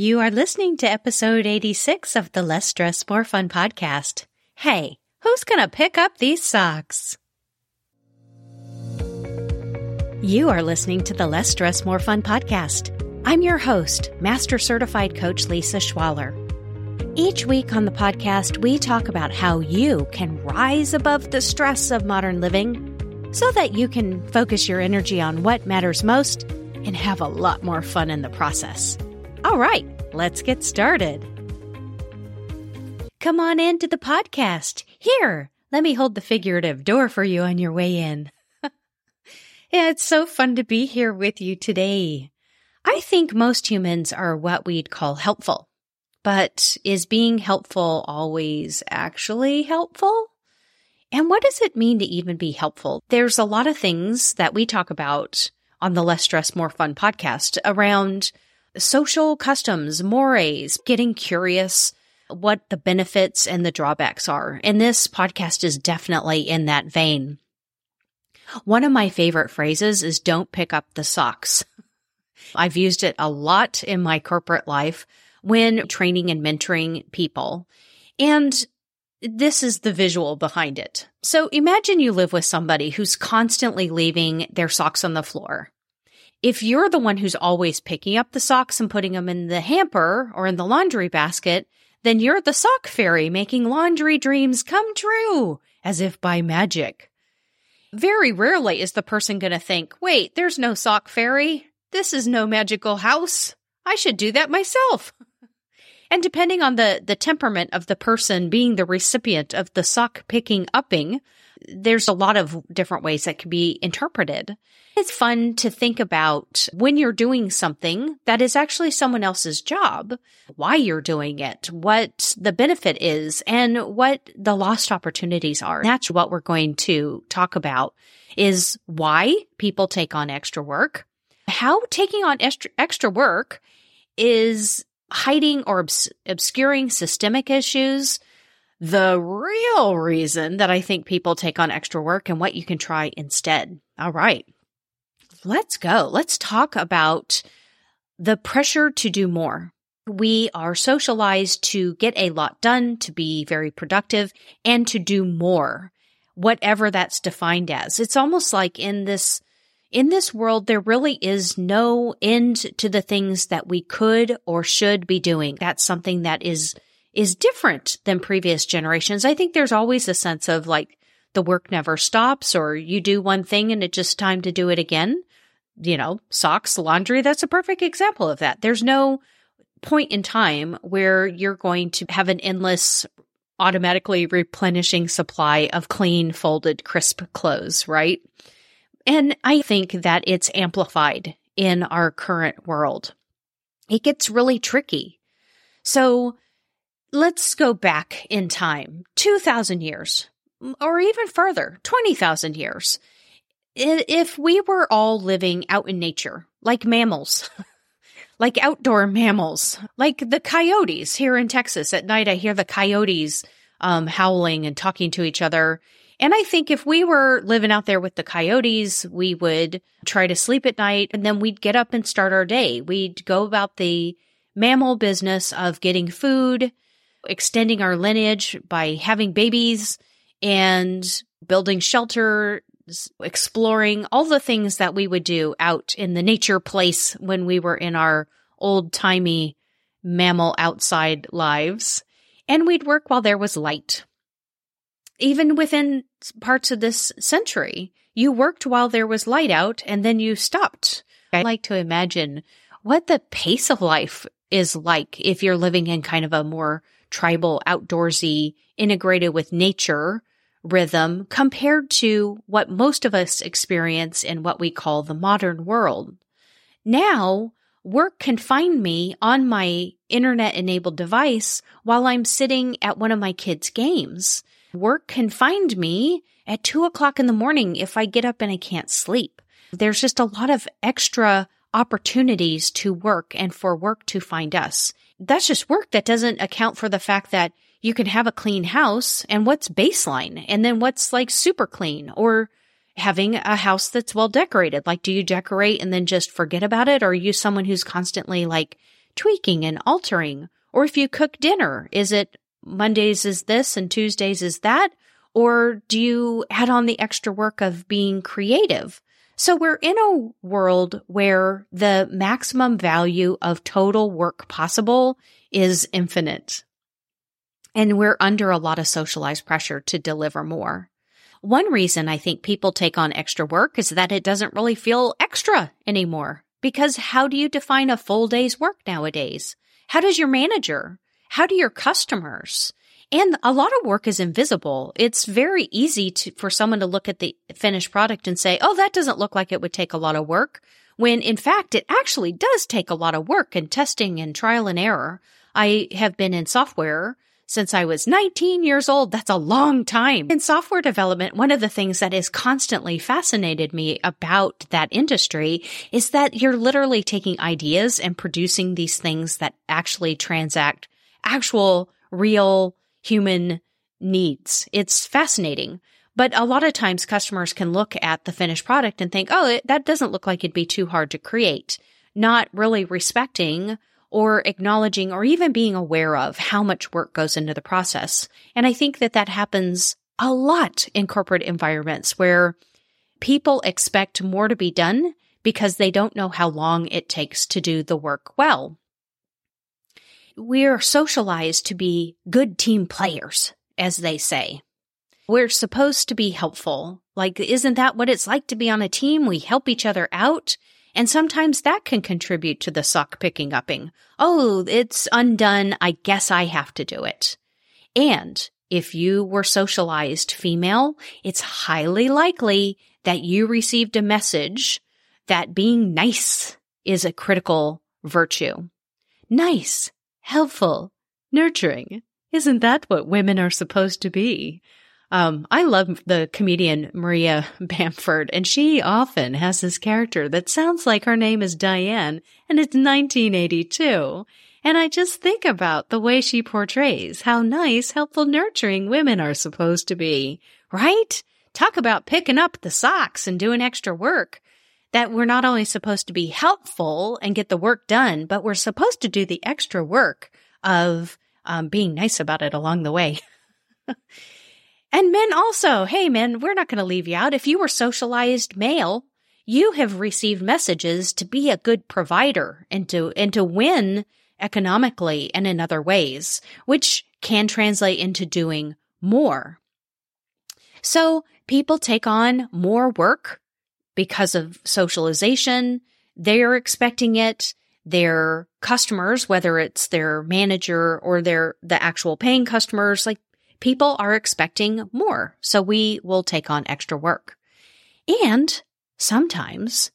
You are listening to episode 86 of the Less Stress, More Fun podcast. Hey, who's going to pick up these socks? You are listening to the Less Stress, More Fun podcast. I'm your host, Master Certified Coach Lisa Schwaller. Each week on the podcast, we talk about how you can rise above the stress of modern living so that you can focus your energy on what matters most and have a lot more fun in the process. All right, let's get started. Come on into the podcast. Here, let me hold the figurative door for you on your way in. yeah, it's so fun to be here with you today. I think most humans are what we'd call helpful. But is being helpful always actually helpful? And what does it mean to even be helpful? There's a lot of things that we talk about on the Less Stress, More Fun podcast around social customs, mores, getting curious what the benefits and the drawbacks are. And this podcast is definitely in that vein. One of my favorite phrases is don't pick up the socks. I've used it a lot in my corporate life when training and mentoring people. And this is the visual behind it. So imagine you live with somebody who's constantly leaving their socks on the floor. If you're the one who's always picking up the socks and putting them in the hamper or in the laundry basket, then you're the sock fairy making laundry dreams come true as if by magic. Very rarely is the person going to think, wait, there's no sock fairy. This is no magical house. I should do that myself. And depending on the, the temperament of the person being the recipient of the sock picking upping, there's a lot of different ways that can be interpreted. It's fun to think about when you're doing something that is actually someone else's job, why you're doing it, what the benefit is, and what the lost opportunities are. That's what we're going to talk about is why people take on extra work, how taking on extra, extra work is hiding or obs- obscuring systemic issues, the real reason that I think people take on extra work and what you can try instead. All right. Let's go. Let's talk about the pressure to do more. We are socialized to get a lot done, to be very productive, and to do more, whatever that's defined as. It's almost like in this in this world, there really is no end to the things that we could or should be doing. That's something that is, is different than previous generations. I think there's always a sense of like the work never stops or you do one thing and it's just time to do it again. You know, socks, laundry, that's a perfect example of that. There's no point in time where you're going to have an endless automatically replenishing supply of clean, folded, crisp clothes, right? And I think that it's amplified in our current world. It gets really tricky. So let's go back in time 2,000 years or even further, 20,000 years. If we were all living out in nature, like mammals, like outdoor mammals, like the coyotes here in Texas at night, I hear the coyotes um, howling and talking to each other. And I think if we were living out there with the coyotes, we would try to sleep at night and then we'd get up and start our day. We'd go about the mammal business of getting food, extending our lineage by having babies and building shelter, exploring all the things that we would do out in the nature place when we were in our old timey mammal outside lives. And we'd work while there was light even within parts of this century, you worked while there was light out and then you stopped. I like to imagine what the pace of life is like if you're living in kind of a more tribal, outdoorsy, integrated with nature rhythm compared to what most of us experience in what we call the modern world. Now, work can find me on my internet enabled device while I'm sitting at one of my kids' games. Work can find me at two o'clock in the morning if I get up and I can't sleep. There's just a lot of extra opportunities to work and for work to find us. That's just work that doesn't account for the fact that you can have a clean house and what's baseline and then what's like super clean or having a house that's well decorated. Like, do you decorate and then just forget about it? Or are you someone who's constantly like tweaking and altering? Or if you cook dinner, is it Mondays is this and Tuesdays is that? Or do you add on the extra work of being creative? So we're in a world where the maximum value of total work possible is infinite. And we're under a lot of socialized pressure to deliver more. One reason I think people take on extra work is that it doesn't really feel extra anymore. Because how do you define a full day's work nowadays? How does your manager? How do your customers? And a lot of work is invisible. It's very easy to, for someone to look at the finished product and say, Oh, that doesn't look like it would take a lot of work. When in fact, it actually does take a lot of work and testing and trial and error. I have been in software since I was 19 years old. That's a long time. In software development, one of the things that has constantly fascinated me about that industry is that you're literally taking ideas and producing these things that actually transact actual, real human needs. It's fascinating. But a lot of times customers can look at the finished product and think, oh, that doesn't look like it'd be too hard to create, not really respecting or acknowledging or even being aware of how much work goes into the process. And I think that that happens a lot in corporate environments where people expect more to be done because they don't know how long it takes to do the work well we're socialized to be good team players, as they say. We're supposed to be helpful. Like, isn't that what it's like to be on a team? We help each other out. And sometimes that can contribute to the sock picking upping. Oh, it's undone. I guess I have to do it. And if you were socialized female, it's highly likely that you received a message that being nice is a critical virtue. Nice helpful, nurturing. Isn't that what women are supposed to be? Um, I love the comedian Maria Bamford, and she often has this character that sounds like her name is Diane, and it's 1982. And I just think about the way she portrays how nice, helpful, nurturing women are supposed to be, right? Talk about picking up the socks and doing extra work that we're not only supposed to be helpful and get the work done, but we're supposed to do the extra work of um, being nice about it along the way. and men also, hey, men, we're not going to leave you out. If you were socialized male, you have received messages to be a good provider and to, and to win economically and in other ways, which can translate into doing more. So people take on more work because of socialization. They're expecting it. Their customers, whether it's their manager or their, the actual paying customers, like people are expecting more. So we will take on extra work. And sometimes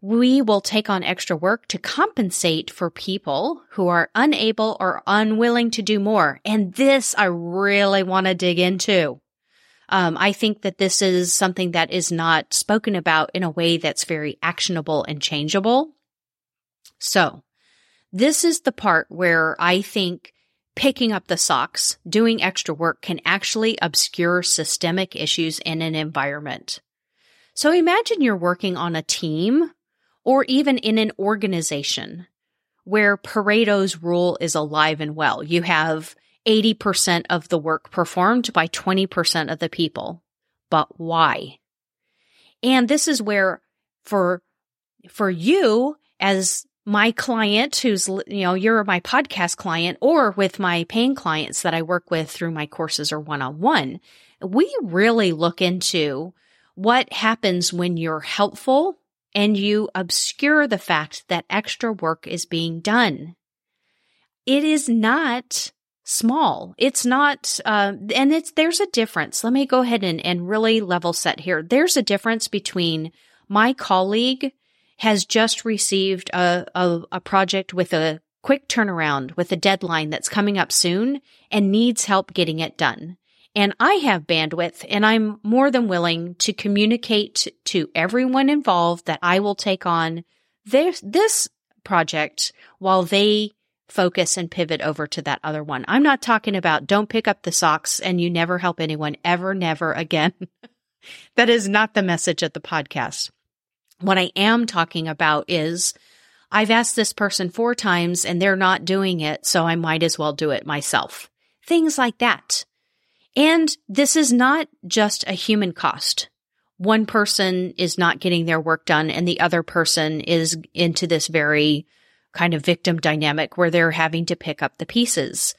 we will take on extra work to compensate for people who are unable or unwilling to do more. And this I really want to dig into. Um, I think that this is something that is not spoken about in a way that's very actionable and changeable. So this is the part where I think picking up the socks, doing extra work can actually obscure systemic issues in an environment. So imagine you're working on a team or even in an organization where Pareto's rule is alive and well. You have 80% of the work performed by 20% of the people. But why? And this is where for, for you as my client who's, you know, you're my podcast client or with my paying clients that I work with through my courses or one on one, we really look into what happens when you're helpful and you obscure the fact that extra work is being done. It is not small. It's not, uh, and it's, there's a difference. Let me go ahead and, and really level set here. There's a difference between my colleague has just received a, a, a project with a quick turnaround with a deadline that's coming up soon and needs help getting it done. And I have bandwidth and I'm more than willing to communicate to everyone involved that I will take on this, this project while they focus and pivot over to that other one. I'm not talking about don't pick up the socks and you never help anyone ever, never again. that is not the message of the podcast. What I am talking about is I've asked this person four times and they're not doing it, so I might as well do it myself. Things like that. And this is not just a human cost. One person is not getting their work done and the other person is into this very kind of victim dynamic where they're having to pick up the pieces.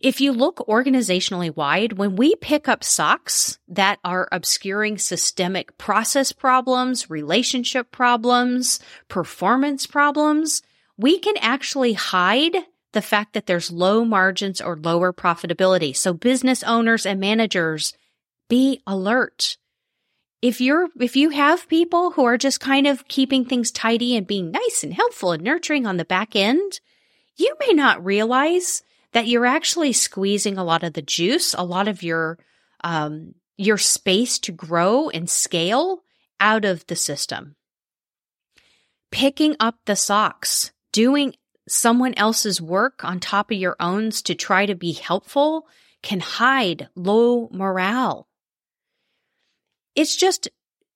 If you look organizationally wide, when we pick up socks that are obscuring systemic process problems, relationship problems, performance problems, we can actually hide the fact that there's low margins or lower profitability. So business owners and managers, be alert. If you're, if you have people who are just kind of keeping things tidy and being nice and helpful and nurturing on the back end, you may not realize that you're actually squeezing a lot of the juice, a lot of your, um, your space to grow and scale out of the system. Picking up the socks, doing someone else's work on top of your own to try to be helpful can hide low morale. It's just,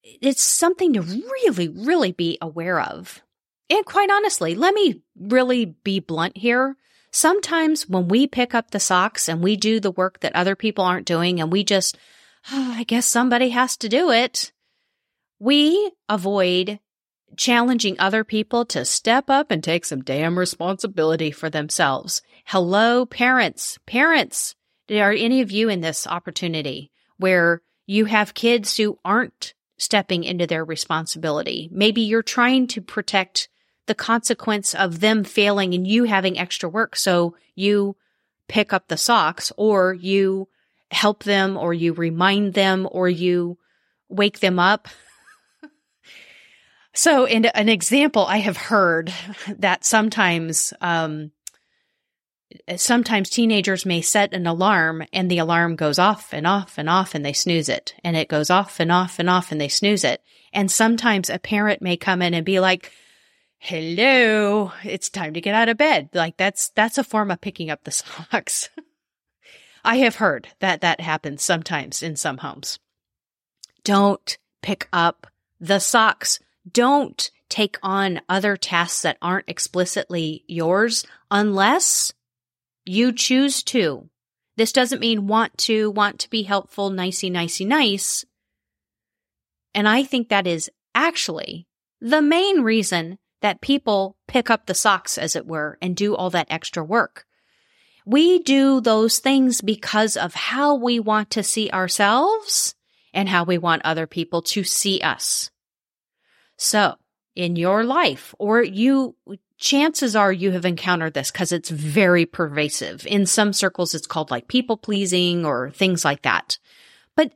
it's something to really, really be aware of. And quite honestly, let me really be blunt here. Sometimes when we pick up the socks and we do the work that other people aren't doing and we just, oh, I guess somebody has to do it, we avoid challenging other people to step up and take some damn responsibility for themselves. Hello, parents. Parents, are any of you in this opportunity where you have kids who aren't stepping into their responsibility? Maybe you're trying to protect the consequence of them failing and you having extra work. So you pick up the socks or you help them or you remind them or you wake them up. so in an example, I have heard that sometimes, um, sometimes teenagers may set an alarm and the alarm goes off and off and off and they snooze it and it goes off and off and off and they snooze it. And sometimes a parent may come in and be like, hello, it's time to get out of bed. Like that's, that's a form of picking up the socks. I have heard that that happens sometimes in some homes. Don't pick up the socks. Don't take on other tasks that aren't explicitly yours unless you choose to. This doesn't mean want to, want to be helpful, nicey, nicey, nice. And I think that is actually the main reason that people pick up the socks, as it were, and do all that extra work. We do those things because of how we want to see ourselves and how we want other people to see us. So in your life, or you, chances are you have encountered this because it's very pervasive. In some circles, it's called like people pleasing or things like that. But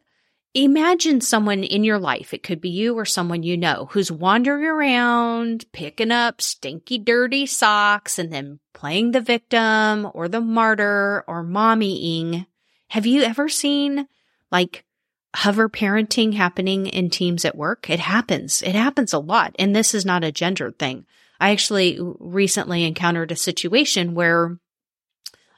imagine someone in your life, it could be you or someone you know, who's wandering around, picking up stinky, dirty socks and then playing the victim or the martyr or mommying. Have you ever seen like hover parenting happening in teams at work? It happens. It happens a lot. And this is not a gendered thing. I actually recently encountered a situation where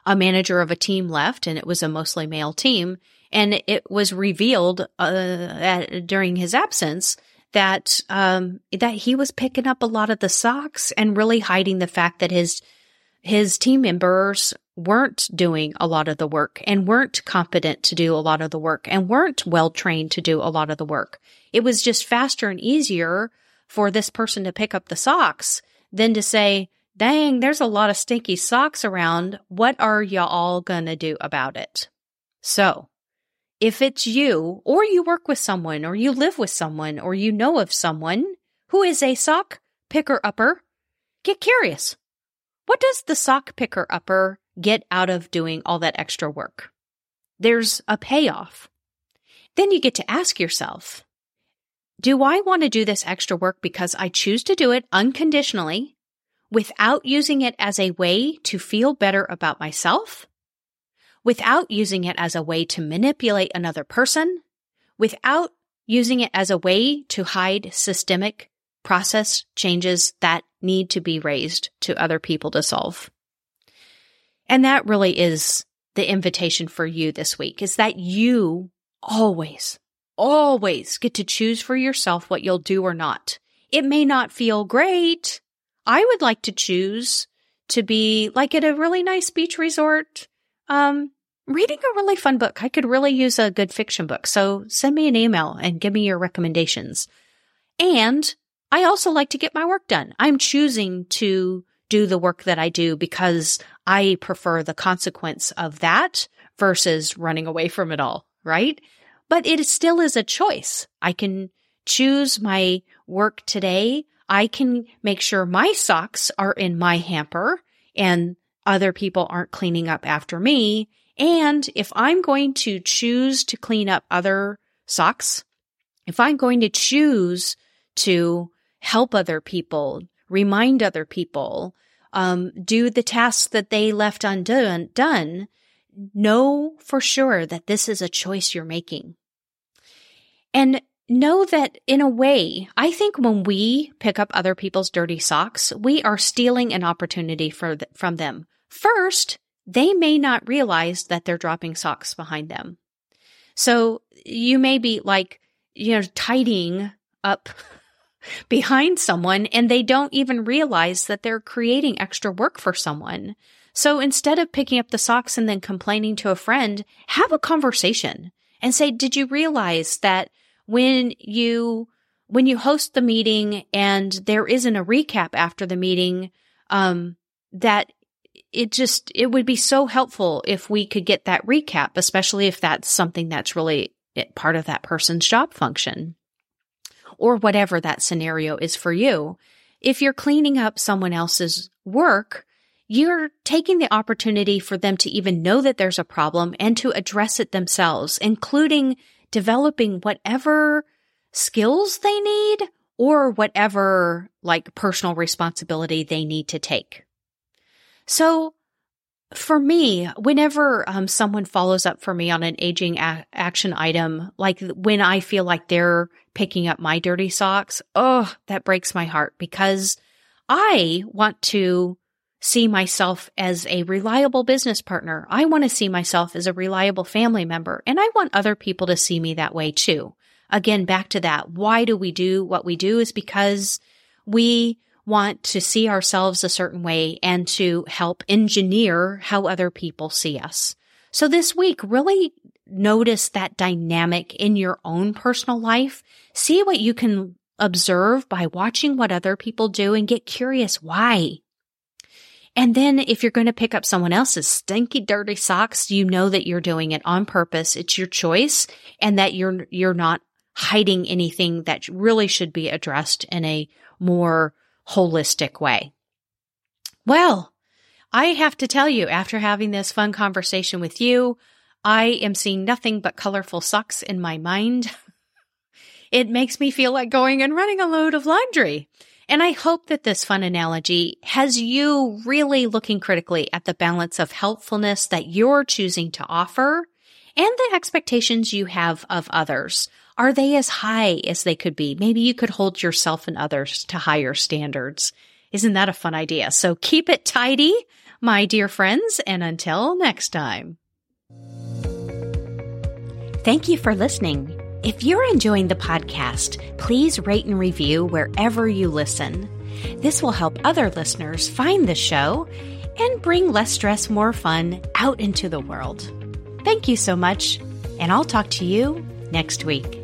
a manager of a team left and it was a mostly male team and it was revealed uh, at, during his absence that um, that he was picking up a lot of the socks and really hiding the fact that his his team members weren't doing a lot of the work and weren't competent to do a lot of the work and weren't well trained to do a lot of the work. It was just faster and easier for this person to pick up the socks than to say, dang, there's a lot of stinky socks around. What are y'all going to do about it? So if it's you, or you work with someone, or you live with someone, or you know of someone who is a sock picker upper, get curious. What does the sock picker upper get out of doing all that extra work? There's a payoff. Then you get to ask yourself, do I want to do this extra work because I choose to do it unconditionally without using it as a way to feel better about myself? without using it as a way to manipulate another person, without using it as a way to hide systemic process changes that need to be raised to other people to solve. And that really is the invitation for you this week is that you always, always get to choose for yourself what you'll do or not. It may not feel great. I would like to choose to be like at a really nice beach resort, um, reading a really fun book. I could really use a good fiction book. So send me an email and give me your recommendations. And I also like to get my work done. I'm choosing to do the work that I do because I prefer the consequence of that versus running away from it all, right? But it still is a choice. I can choose my work today. I can make sure my socks are in my hamper and other people aren't cleaning up after me. And if I'm going to choose to clean up other socks, if I'm going to choose to help other people, remind other people, um, do the tasks that they left undone, done, know for sure that this is a choice you're making. And know that in a way, I think when we pick up other people's dirty socks, we are stealing an opportunity for th- from them. First, they may not realize that they're dropping socks behind them. So you may be like, you know, tidying up behind someone and they don't even realize that they're creating extra work for someone. So instead of picking up the socks and then complaining to a friend, have a conversation and say, did you realize that when you, when you host the meeting and there isn't a recap after the meeting, um, that it just, it would be so helpful if we could get that recap, especially if that's something that's really part of that person's job function or whatever that scenario is for you. If you're cleaning up someone else's work, you're taking the opportunity for them to even know that there's a problem and to address it themselves, including developing whatever skills they need or whatever like personal responsibility they need to take. So for me, whenever um, someone follows up for me on an aging a- action item, like when I feel like they're picking up my dirty socks, oh, that breaks my heart because I want to see myself as a reliable business partner. I want to see myself as a reliable family member, and I want other people to see me that way too. Again, back to that. Why do we do what we do is because we want to see ourselves a certain way and to help engineer how other people see us. So this week, really notice that dynamic in your own personal life. See what you can observe by watching what other people do and get curious why. And then if you're going to pick up someone else's stinky, dirty socks, you know that you're doing it on purpose. It's your choice and that you're, you're not hiding anything that really should be addressed in a more holistic way. Well, I have to tell you, after having this fun conversation with you, I am seeing nothing but colorful socks in my mind. it makes me feel like going and running a load of laundry. And I hope that this fun analogy has you really looking critically at the balance of helpfulness that you're choosing to offer and the expectations you have of others. Are they as high as they could be? Maybe you could hold yourself and others to higher standards. Isn't that a fun idea? So keep it tidy, my dear friends, and until next time. Thank you for listening. If you're enjoying the podcast, please rate and review wherever you listen. This will help other listeners find the show and bring less stress, more fun out into the world. Thank you so much, and I'll talk to you next week.